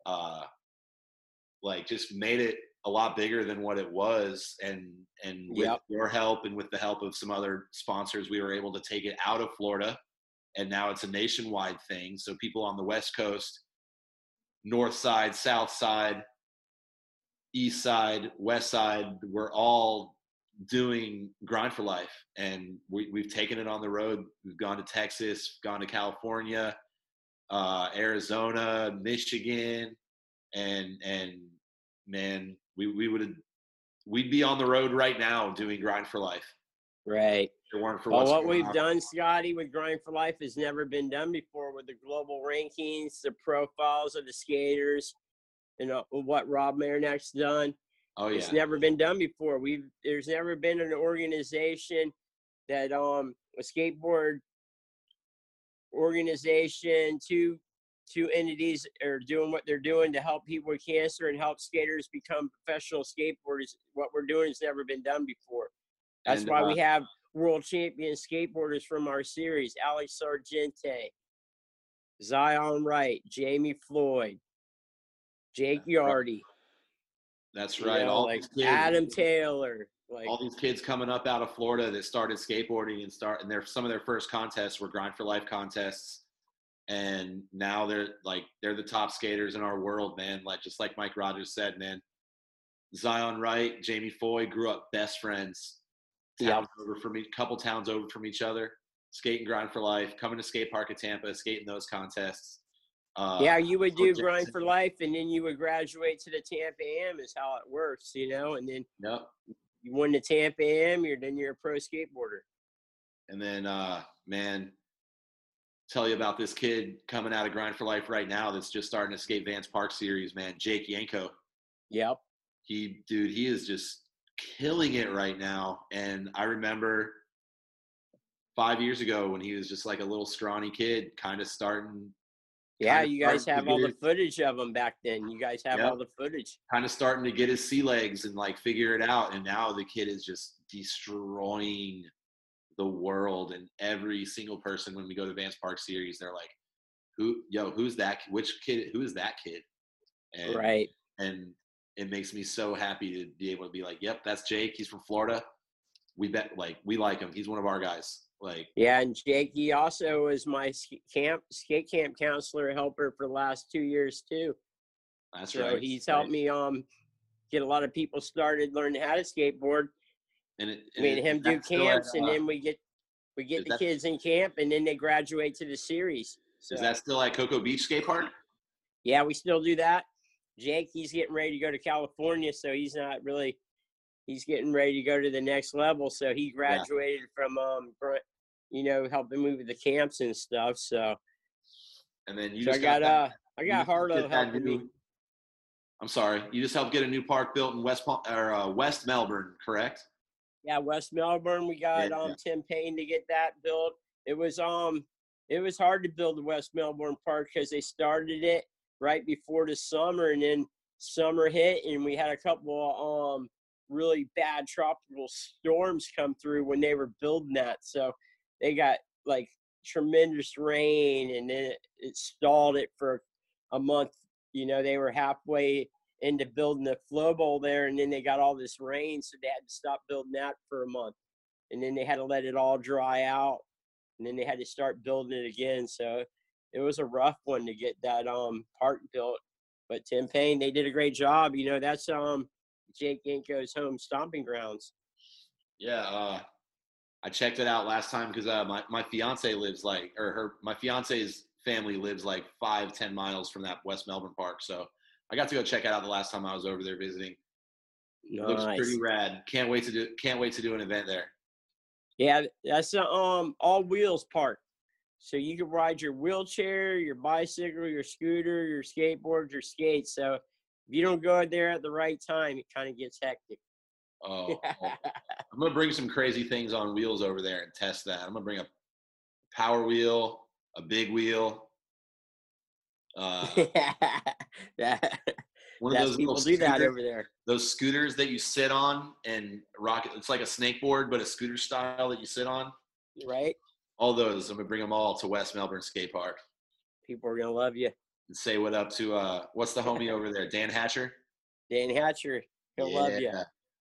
uh like just made it a lot bigger than what it was and and with Yep. your help and with the help of some other sponsors we were able to take it out of Florida and now it's a nationwide thing so people on the west coast north side south side east side west side we're all doing grind for life and we, we've taken it on the road we've gone to texas gone to california uh, arizona michigan and and man we, we would we'd be on the road right now doing grind for life Right. it weren't for Well, what we've on. done, Scotty, with Grind for Life has never been done before with the global rankings, the profiles of the skaters, and uh, what Rob Meronek's done. Oh yeah It's never been done before. We've there's never been an organization that um a skateboard organization, two two entities are doing what they're doing to help people with cancer and help skaters become professional skateboarders. What we're doing has never been done before. That's And, why uh, we have world champion skateboarders from our series: Alex Sorgente, Zion Wright, Jamie Foy, Jake That's right. You know, all like kids, Adam Taylor. Like all these kids coming up out of Florida that started skateboarding and start and their some of their first contests were grind for life contests and now they're like they're the top skaters in our world man like just like Mike Rogers said man Zion Wright Jamie Foy grew up best friends Yeah. towns over from each couple towns over from each other skate and grind for life coming to skate park at Tampa skating those contests uh, yeah, you would do grind for life, and then you would graduate to the Tampa Am. Is how it works, you know. And then yep you win the Tampa Am, you're then you're a pro skateboarder. And then, uh, man, tell you about this kid coming out of Grind for Life right now that's just starting to skate Vans Park series, man. Jake Yanko. Yep. He, dude, he is just killing it right now. And I remember five years ago when he was just like a little scrawny kid, kind of starting, Yeah, Kinda you guys have all get the his- footage of him back then. You guys have Yep. all the footage. kind of starting to get his sea legs and like figure it out. And now the kid is just destroying the world. And every single person when we go to Vans Park series, they're like, "Who, yo, who's that? Which kid? Who is that kid?" And, Right. And it makes me so happy to be able to be like, "Yep, that's Jake. He's from Florida. We bet like we like him. He's one of our guys." Like, Yeah, and Jake, he also was my sk- camp skate camp counselor helper for the last two years too. that's So right. he's helped me um get a lot of people started learning how to skateboard. And it, and it- him do that's still at, camps, and uh, then we get we get the kids in camp, and then they graduate to the series. So is that still at Cocoa Beach Skate Park? yeah, we still do that. Jake, he's getting ready to go to California, so he's not really. He's getting ready to go to the next level. So he graduated from um, you know, helping me with the camps and stuff. So, And then you so I just got that- uh, I got Harlow helping me. I'm sorry. You just helped get a new park built in West or uh, West Melbourne, correct? Yeah, West Melbourne. We got Yeah, um yeah. Team Pain to get that built. It was um it was hard to build the West Melbourne Park because they started it right before the summer, and then summer hit, and we had a couple um really bad tropical storms come through when they were building that. So they got like tremendous rain, and then it, it stalled it for a month. You know, they were halfway into building the flow bowl there, and then they got all this rain, so they had to stop building that for a month. and then they had to let it all dry out, and then they had to start building it again. So it was a rough one to get that um park built. But Team Pain, they did a great job. You know, that's um Jake Yenko's home stomping grounds. Yeah, uh, I checked it out last time because uh, my my fiance lives like, or her my fiance's family lives like five ten miles from that West Melbourne park. So I got to go check it out the last time I was over there visiting. Nice. Looks pretty rad. Can't wait to do. Can't wait to do an event there. Yeah, that's a um all wheels park. So you can ride your wheelchair, your bicycle, your scooter, your skateboard, your skates. So if you don't go out there at the right time, it kind of gets hectic. Oh, oh. I'm gonna bring some crazy things on wheels over there and test that. I'm gonna bring a power wheel, a big wheel. Uh, that, one of those people do that over there. those scooters that you sit on and rock. It's like a snakeboard, but a scooter style that you sit on. Right? All those. I'm gonna bring them all to West Melbourne Skate Park People are gonna love you. And say what up to uh, what's the homie over there, Dan Hatcher. Dan Hatcher, he'll love you.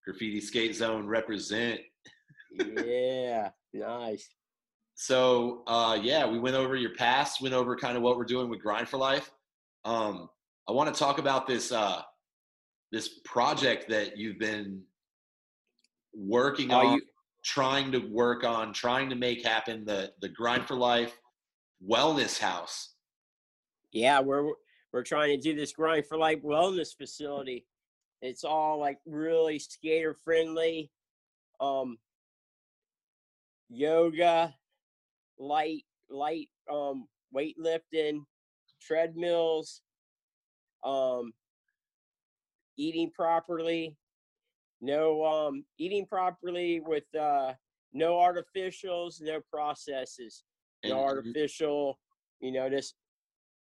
Graffiti Skate Zone represent. Yeah, nice. So uh, yeah, we went over your past, went over kind of what we're doing with Grind for Life. Um, I want to talk about this uh, this project that you've been working Are on, you- trying to work on, trying to make happen. The the Grind for Life Wellness House. Yeah, we're we're trying to do this grind for life wellness facility. It's all like really skater friendly. Um yoga, light light um weightlifting, treadmills, um eating properly, no um eating properly with uh no artificials, no processes no artificial, you know, just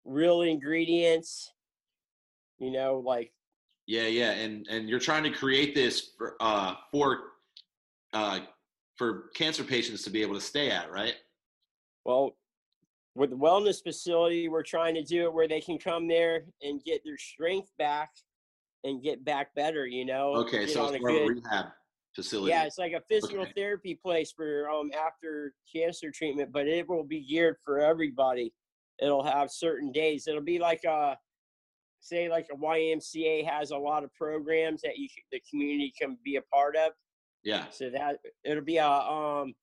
real ingredients, you know, like Yeah, yeah, and and you're trying to create this for uh, for uh, for cancer patients to be able to stay at, right? well with the wellness facility we're trying to do it where they can come there and get their strength back and get back better you know Okay, so it's a more good- rehab facility. yeah it's like a physical Okay. therapy place for um after cancer treatment but it will be geared for everybody it'll have certain days. It'll be like a say like a ymca has a lot of programs that you the community can be a part of. Yeah. so that it'll be a um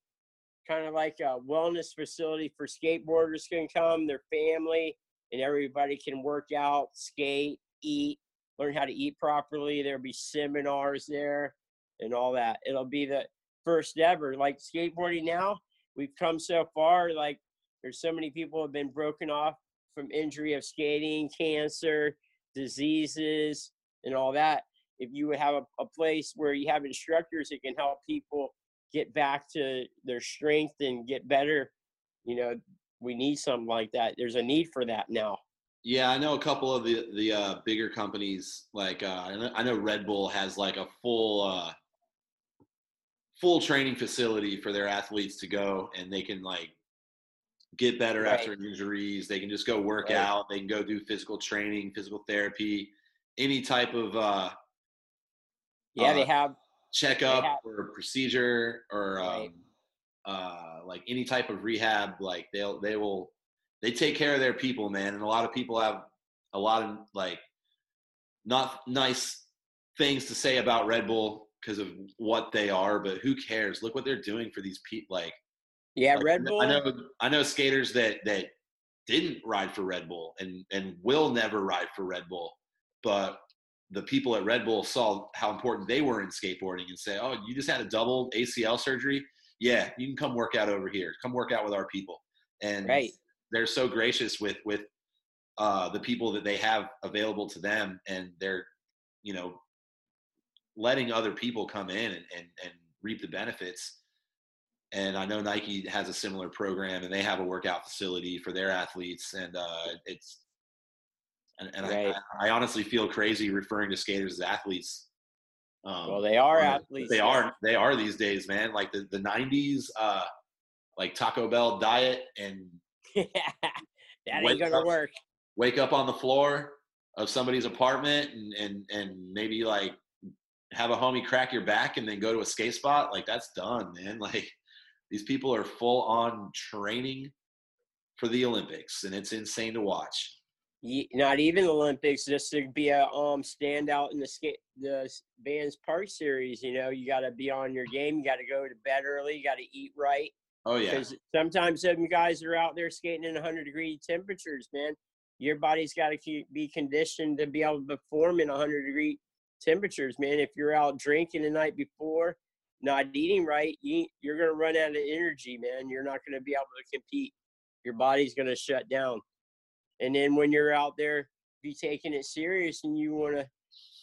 kind of like a wellness facility for skateboarders can come their family and everybody can work out skate eat learn how to eat properly. There'll be seminars there and all that. It'll be the first ever. Like skateboarding now we've come so far like there's so many people have been broken off from injury of skating cancer diseases and all that if you would have a, a place where you have instructors that can help people get back to their strength and get better you know we need something like that there's a need for that now Yeah, I know a couple of the the uh, bigger companies. Like uh, I know- Red Bull has like a full uh, full training facility for their athletes to go, and they can like get better Right. after injuries. They can just go work Right. out. They can go do physical training, physical therapy, any type of uh, yeah they Uh, have checkup have- or procedure or Right. um, uh, like any type of rehab. Like they'll they will they take care of their people, man. And a lot of people have a lot of like not nice things to say about Red Bull because of what they are, but who cares? Look what they're doing for these people. Like, yeah like, red bull I know I know skaters that that didn't ride for Red Bull and and will never ride for Red Bull, but the people at Red Bull saw how important they were in skateboarding and say, "Oh, you just had a double ACL surgery? Yeah, you can come work out over here. Come work out with our people." And Right. they're so gracious with with uh, the people that they have available to them, and they're you know letting other people come in and, and, and reap the benefits. And I know Nike has a similar program, and they have a workout facility for their athletes, and uh, it's and, and Right. I, I honestly feel crazy referring to skaters as athletes. Um, well they are athletes They are. They are these days, man. Like the the '90s, uh, like Taco Bell diet and that Wake ain't gonna up. work wake up on the floor of somebody's apartment and and and maybe like have a homie crack your back and then go to a skate spot, like that's done, man. Like these people are full on training for the Olympics, and it's insane to watch. Not even the Olympics, just to be a um standout in the skate the Vans Park Series. You know, you got to be on your game. You got to go to bed early. You got to eat right. Oh yeah. Because sometimes some guys are out there skating in 100 degree temperatures, man. Your body's got to be conditioned to be able to perform in 100 degree temperatures, man. If you're out drinking the night before, not eating right, you, you're going to run out of energy, man. You're not going to be able to compete. Your body's going to shut down. And then when you're out there, be taking it serious and you want to,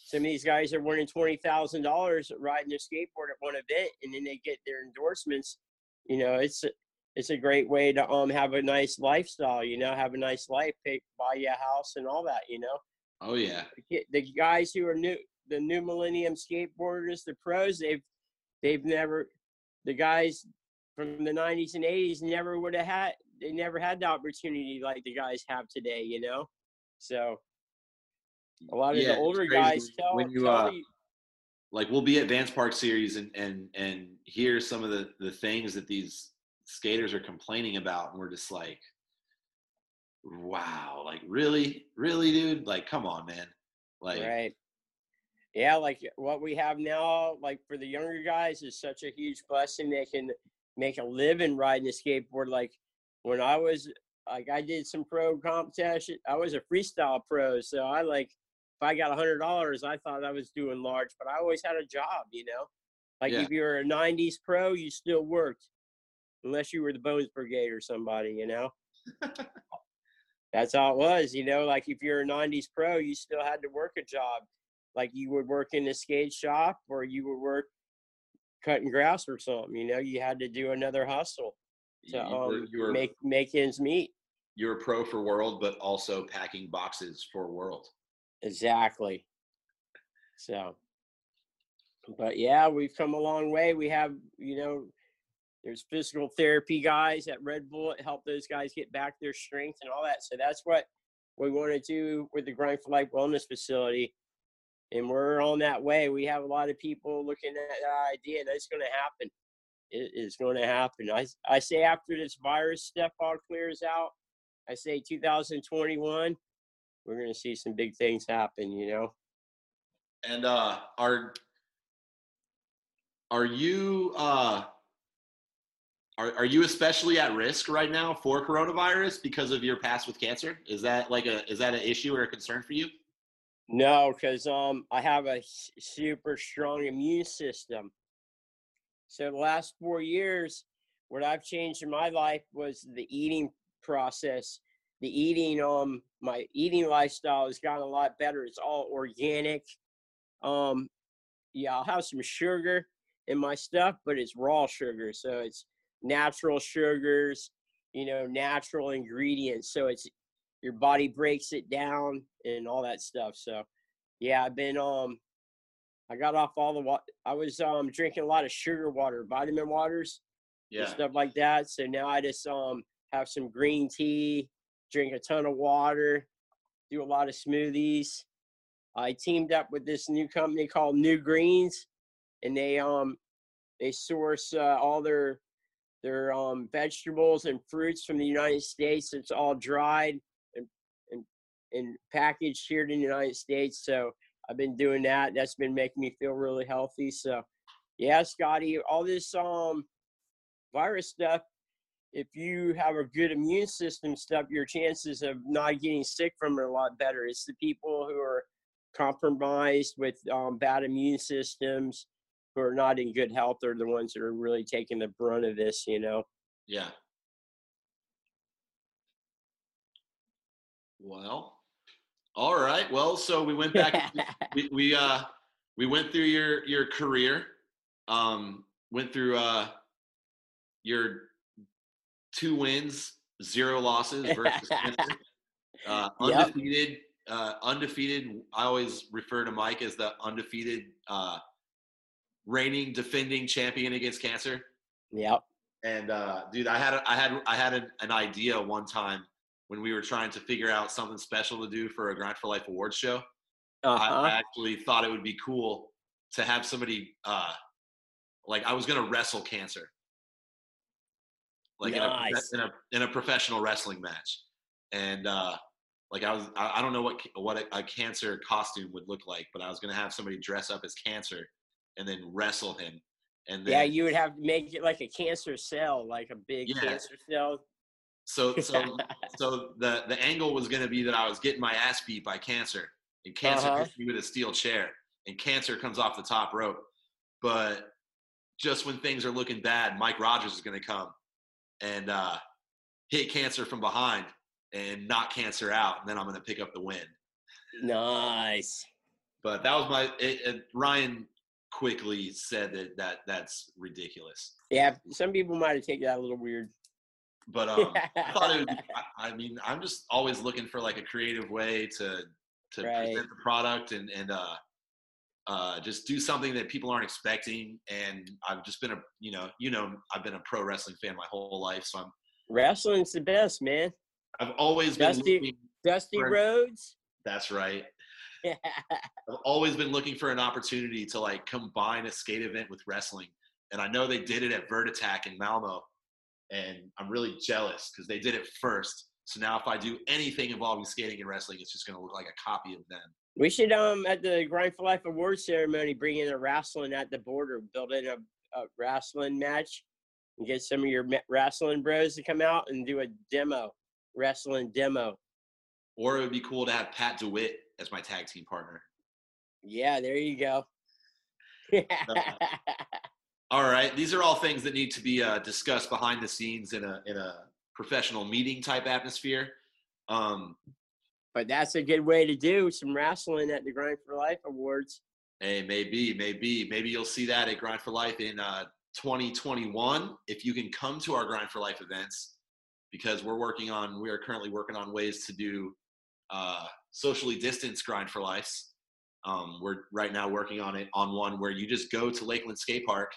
some of these guys are winning $20,000 riding their skateboard at one event and then they get their endorsements. You know, it's, it's a great way to um have a nice lifestyle, you know, have a nice life, pay, buy you a house and all that, you know. Oh yeah. The guys who are new, the new millennium skateboarders, the pros, they've they've never the guys from the 90s and 80s never would have had they never had the opportunity like the guys have today, you know. So a lot of yeah, the older guys tell, when you tell uh, you, like we'll be at Vans Park Series and and and hear some of the the things that these skaters are complaining about, and we're just like, wow, like really, really, dude, like come on, man, like right yeah, like what we have now, like for the younger guys, is such a huge blessing. They can make a living riding a skateboard. Like when I was, like I did some pro competition. I was a freestyle pro, so I like if I got a hundred dollars, I thought I was doing large. But I always had a job, you know. Like Yeah. if you were a '90s pro, you still worked, unless you were the Bones Brigade or somebody, you know. That's how it was, you know. Like if you're a '90s pro, you still had to work a job like you would work in a skate shop or you would work cutting grass or something. You know, you had to do another hustle to you were, um, you were make make ends meet. you were pro for World, but also packing boxes for World. Exactly. So, but yeah, we've come a long way. We have, you know, there's physical therapy guys at Red Bull that help those guys get back their strength and all that. So that's what we want to do with the Grind for Life Wellness Facility. And we're on that way. We have a lot of people looking at that idea, and it's going to happen. It is going to happen. I, I say after this virus stuff all clears out, I say 2021, we're going to see some big things happen, you know? And uh, are are you uh, are are you especially at risk right now for coronavirus because of your past with cancer? Is that like a is that an issue or a concern for you? No, because um, I have a super strong immune system. So the last four years, what I've changed in my life was the eating process. The eating, um, my eating lifestyle has gotten a lot better. It's all organic. Um, yeah, I'll have some sugar in my stuff, but it's raw sugar, so it's natural sugars, you know, natural ingredients. So it's your body breaks it down and all that stuff. So yeah, I've been um I got off all the water. I was um drinking a lot of sugar water, vitamin waters, and stuff like that. So now I just um have some green tea, drink a ton of water, do a lot of smoothies. I teamed up with this new company called New Greens, and they um they source uh, all their their um vegetables and fruits from the United States. It's all dried and packaged here in the United States. So I've been doing that. That's been making me feel really healthy. So yeah, Scotty, all this um virus stuff. If you have a good immune system stuff, your chances of not getting sick from it are a lot better. It's the people who are compromised with um, bad immune systems who are not in good health are the ones that are really taking the brunt of this, you know. Yeah. Well, all right. Well, so we went back. we, we uh we went through your your career. Um, went through uh your two wins, zero losses versus uh, Yep. undefeated. Uh, undefeated. I always refer to Mike as the undefeated, uh, reigning, defending champion against cancer. yep. And uh, dude, I had a, I had I had an, an idea one time when we were trying to figure out something special to do for a Grind for Life awards show. I, Uh-huh. I actually thought it would be cool to have somebody uh, like I was gonna wrestle cancer, like Nice. in, a, in a in a professional wrestling match, and uh, like I was I, I don't know what what a, a cancer costume would look like, but I was gonna have somebody dress up as cancer and then wrestle him, and then yeah, you would have to make it like a cancer cell, like a big Yeah. cancer cell. So so so the the angle was gonna be that I was getting my ass beat by cancer, and cancer Uh-huh. hits me with a steel chair, and cancer comes off the top rope, but just when things are looking bad, Mike Rogers is gonna come and uh, hit cancer from behind and knock cancer out, and then I'm gonna pick up the win. Nice. But that was my it, it, Ryan quickly said that that that's ridiculous. Yeah, some people might have taken that a little weird. But um, I thought it would. Be, I, I mean, I'm just always looking for like a creative way to to Right. present the product and and uh, uh, just do something that people aren't expecting. And I've just been a you know you know I've been a pro wrestling fan my whole life, so I'm Wrestling's the best, man. I've always been Dusty- looking. Dusty Right. Rhodes. That's right. I've always been looking for an opportunity to like combine a skate event with wrestling. And I know they did it at Vert Attack in Malmo. And I'm really jealous because they did it first. So now if I do anything involving skating and wrestling, it's just going to look like a copy of them. we should um at the Grind for Life award ceremony bring in a wrestling at the Boardr, build in a, a wrestling match, and get some of your wrestling bros to come out and do a demo, wrestling demo. Or it would be cool to have Pat DeWitt as my tag team partner. Yeah, there you go. All right. These are all things that need to be uh, discussed behind the scenes in a, in a professional meeting type atmosphere. Um, but that's a good way to do some wrestling at the Grind for Life awards. Hey, maybe, maybe, maybe you'll see that at Grind for Life in uh, 2021 if you can come to our Grind for Life events, because we're working on, we are currently working on ways to do uh, socially distanced Grind for Lives. Um, we're right now working on it on one where you just go to Lakeland Skate Park,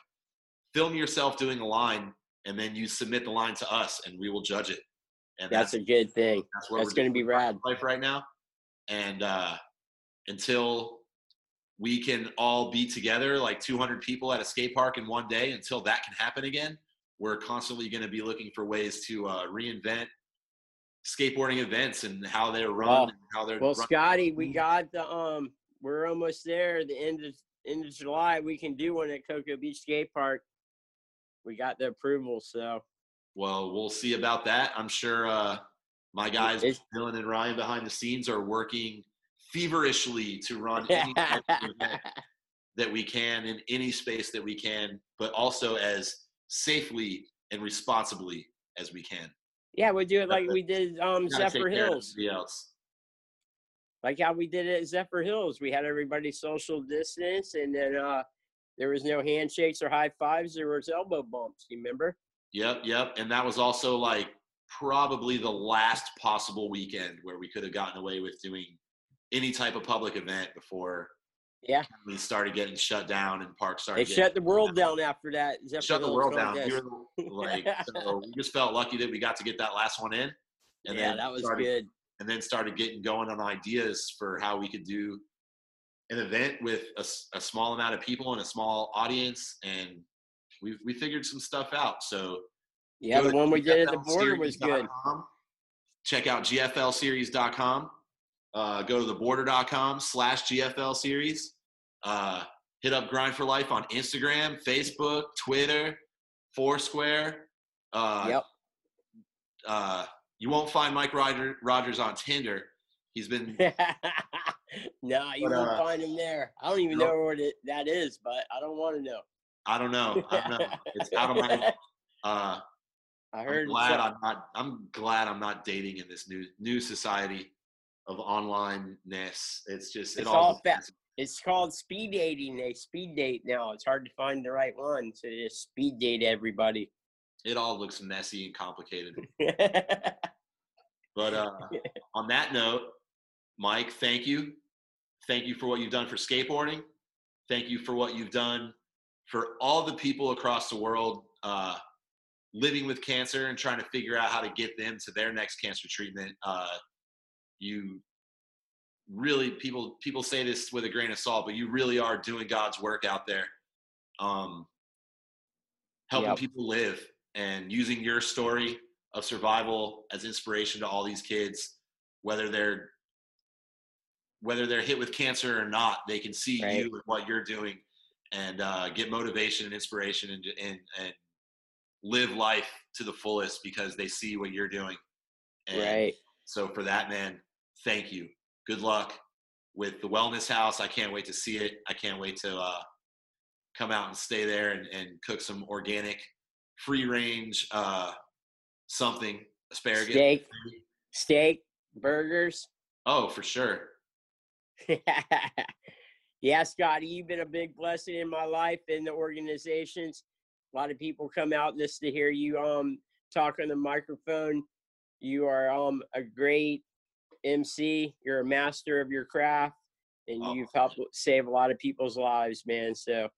film yourself doing a line, and then you submit the line to us, and we will judge it. And That's a good thing. that's what That's we're going to be rad. Life right now. And uh, until we can all be together, like 200 people at a skate park in one day, until that can happen again, we're constantly going to be looking for ways to uh, reinvent skateboarding events and how they're run, Well- and how they're Well, run. Scotty, we got the um, we're almost there. The end of end of July, we can do one at Cocoa Beach Skate Park. We got the approval, so Well, we'll see about that. I'm sure uh, my guys, It's- Dylan and Ryan, behind the scenes, are working feverishly to run any event that we can in any space that we can, but also as safely and responsibly as we can. yeah, we'll do it like we did um Zephyrhills, else. like how we did it at Zephyrhills. We had everybody social distance, and then uh, there was no handshakes or high fives. There was elbow bumps. You remember? Yep, yep. And that was also like probably the last possible weekend where we could have gotten away with doing any type of public event before Yeah. we started getting shut down and parks started. getting shut the world down after that. Zephyr shut the world down. Like, so we just felt lucky that we got to get that last one in, and yeah, then that was started, good. And then started getting going on ideas for how we could do an event with a small amount of people and a small audience, and we we figured some stuff out. So Yeah, the one we did at the Boardr was good. GFLseries.com. Check out gflseries.com. Uh, go to theboardr.com slash GFL series. Uh, hit up Grind for Life on Instagram, Facebook, Twitter, Foursquare. Uh, Yep. uh, you won't find Mike Roger, Rogers on Tinder. He's been no, you But, won't uh, find him there. I don't even know where it, that is, but I don't want to know. I don't know. I don't know. It's out of my. Uh, I I'm heard. glad some- I'm not. I'm glad I'm not dating in this new new society of onlineness. It's just it It's all. all fa- it's called speed dating. They speed date now. It's hard to find the right one, so just speed date everybody. it all looks messy and complicated. But uh, on that note, Mike, thank you. Thank you for what you've done for skateboarding. Thank you for what you've done for all the people across the world uh, living with cancer and trying to figure out how to get them to their next cancer treatment. Uh, you really people people say this with a grain of salt, but you really are doing God's work out there, um, helping Yep. people live and using your story of survival as inspiration to all these kids, whether they're whether they're hit with cancer or not, they can see Right. you and what you're doing and uh, get motivation and inspiration and, and and live life to the fullest because they see what you're doing. And Right. so for that, man, thank you. Good luck with the wellness house. I can't wait to see it. I can't wait to uh, come out and stay there and, and cook some organic, free range uh, something asparagus. Steak, steak, burgers. Oh, for sure. yeah, Scotty, you've been a big blessing in my life and the organizations. A lot of people come out just to hear you um talk on the microphone. You are um a great MC. You're a master of your craft, and Oh. you've helped save a lot of people's lives, man. So,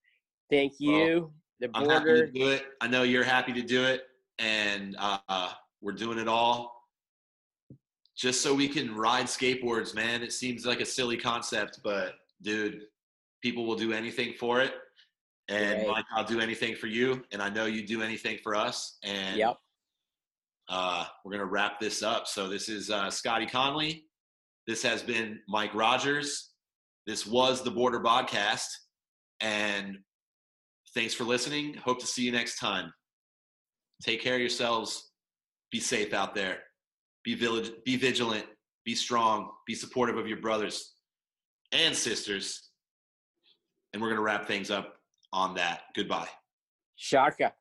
thank Well, you. the I'm happy to do it. I know you're happy to do it, and uh, we're doing it all just so we can ride skateboards, man. It seems like a silly concept, but dude, people will do anything for it. And Right. Mike, I'll do anything for you, and I know you do anything for us. And Yep. uh, we're gonna wrap this up. So this is uh, Scotty Conley. This has been Mike Rogers. This was the Boardr Podcast, and thanks for listening. Hope to see you next time. Take care of yourselves. Be safe out there. Be village. Be vigilant. Be strong. Be supportive of your brothers and sisters. And we're gonna wrap things up on that. Goodbye. Shaka.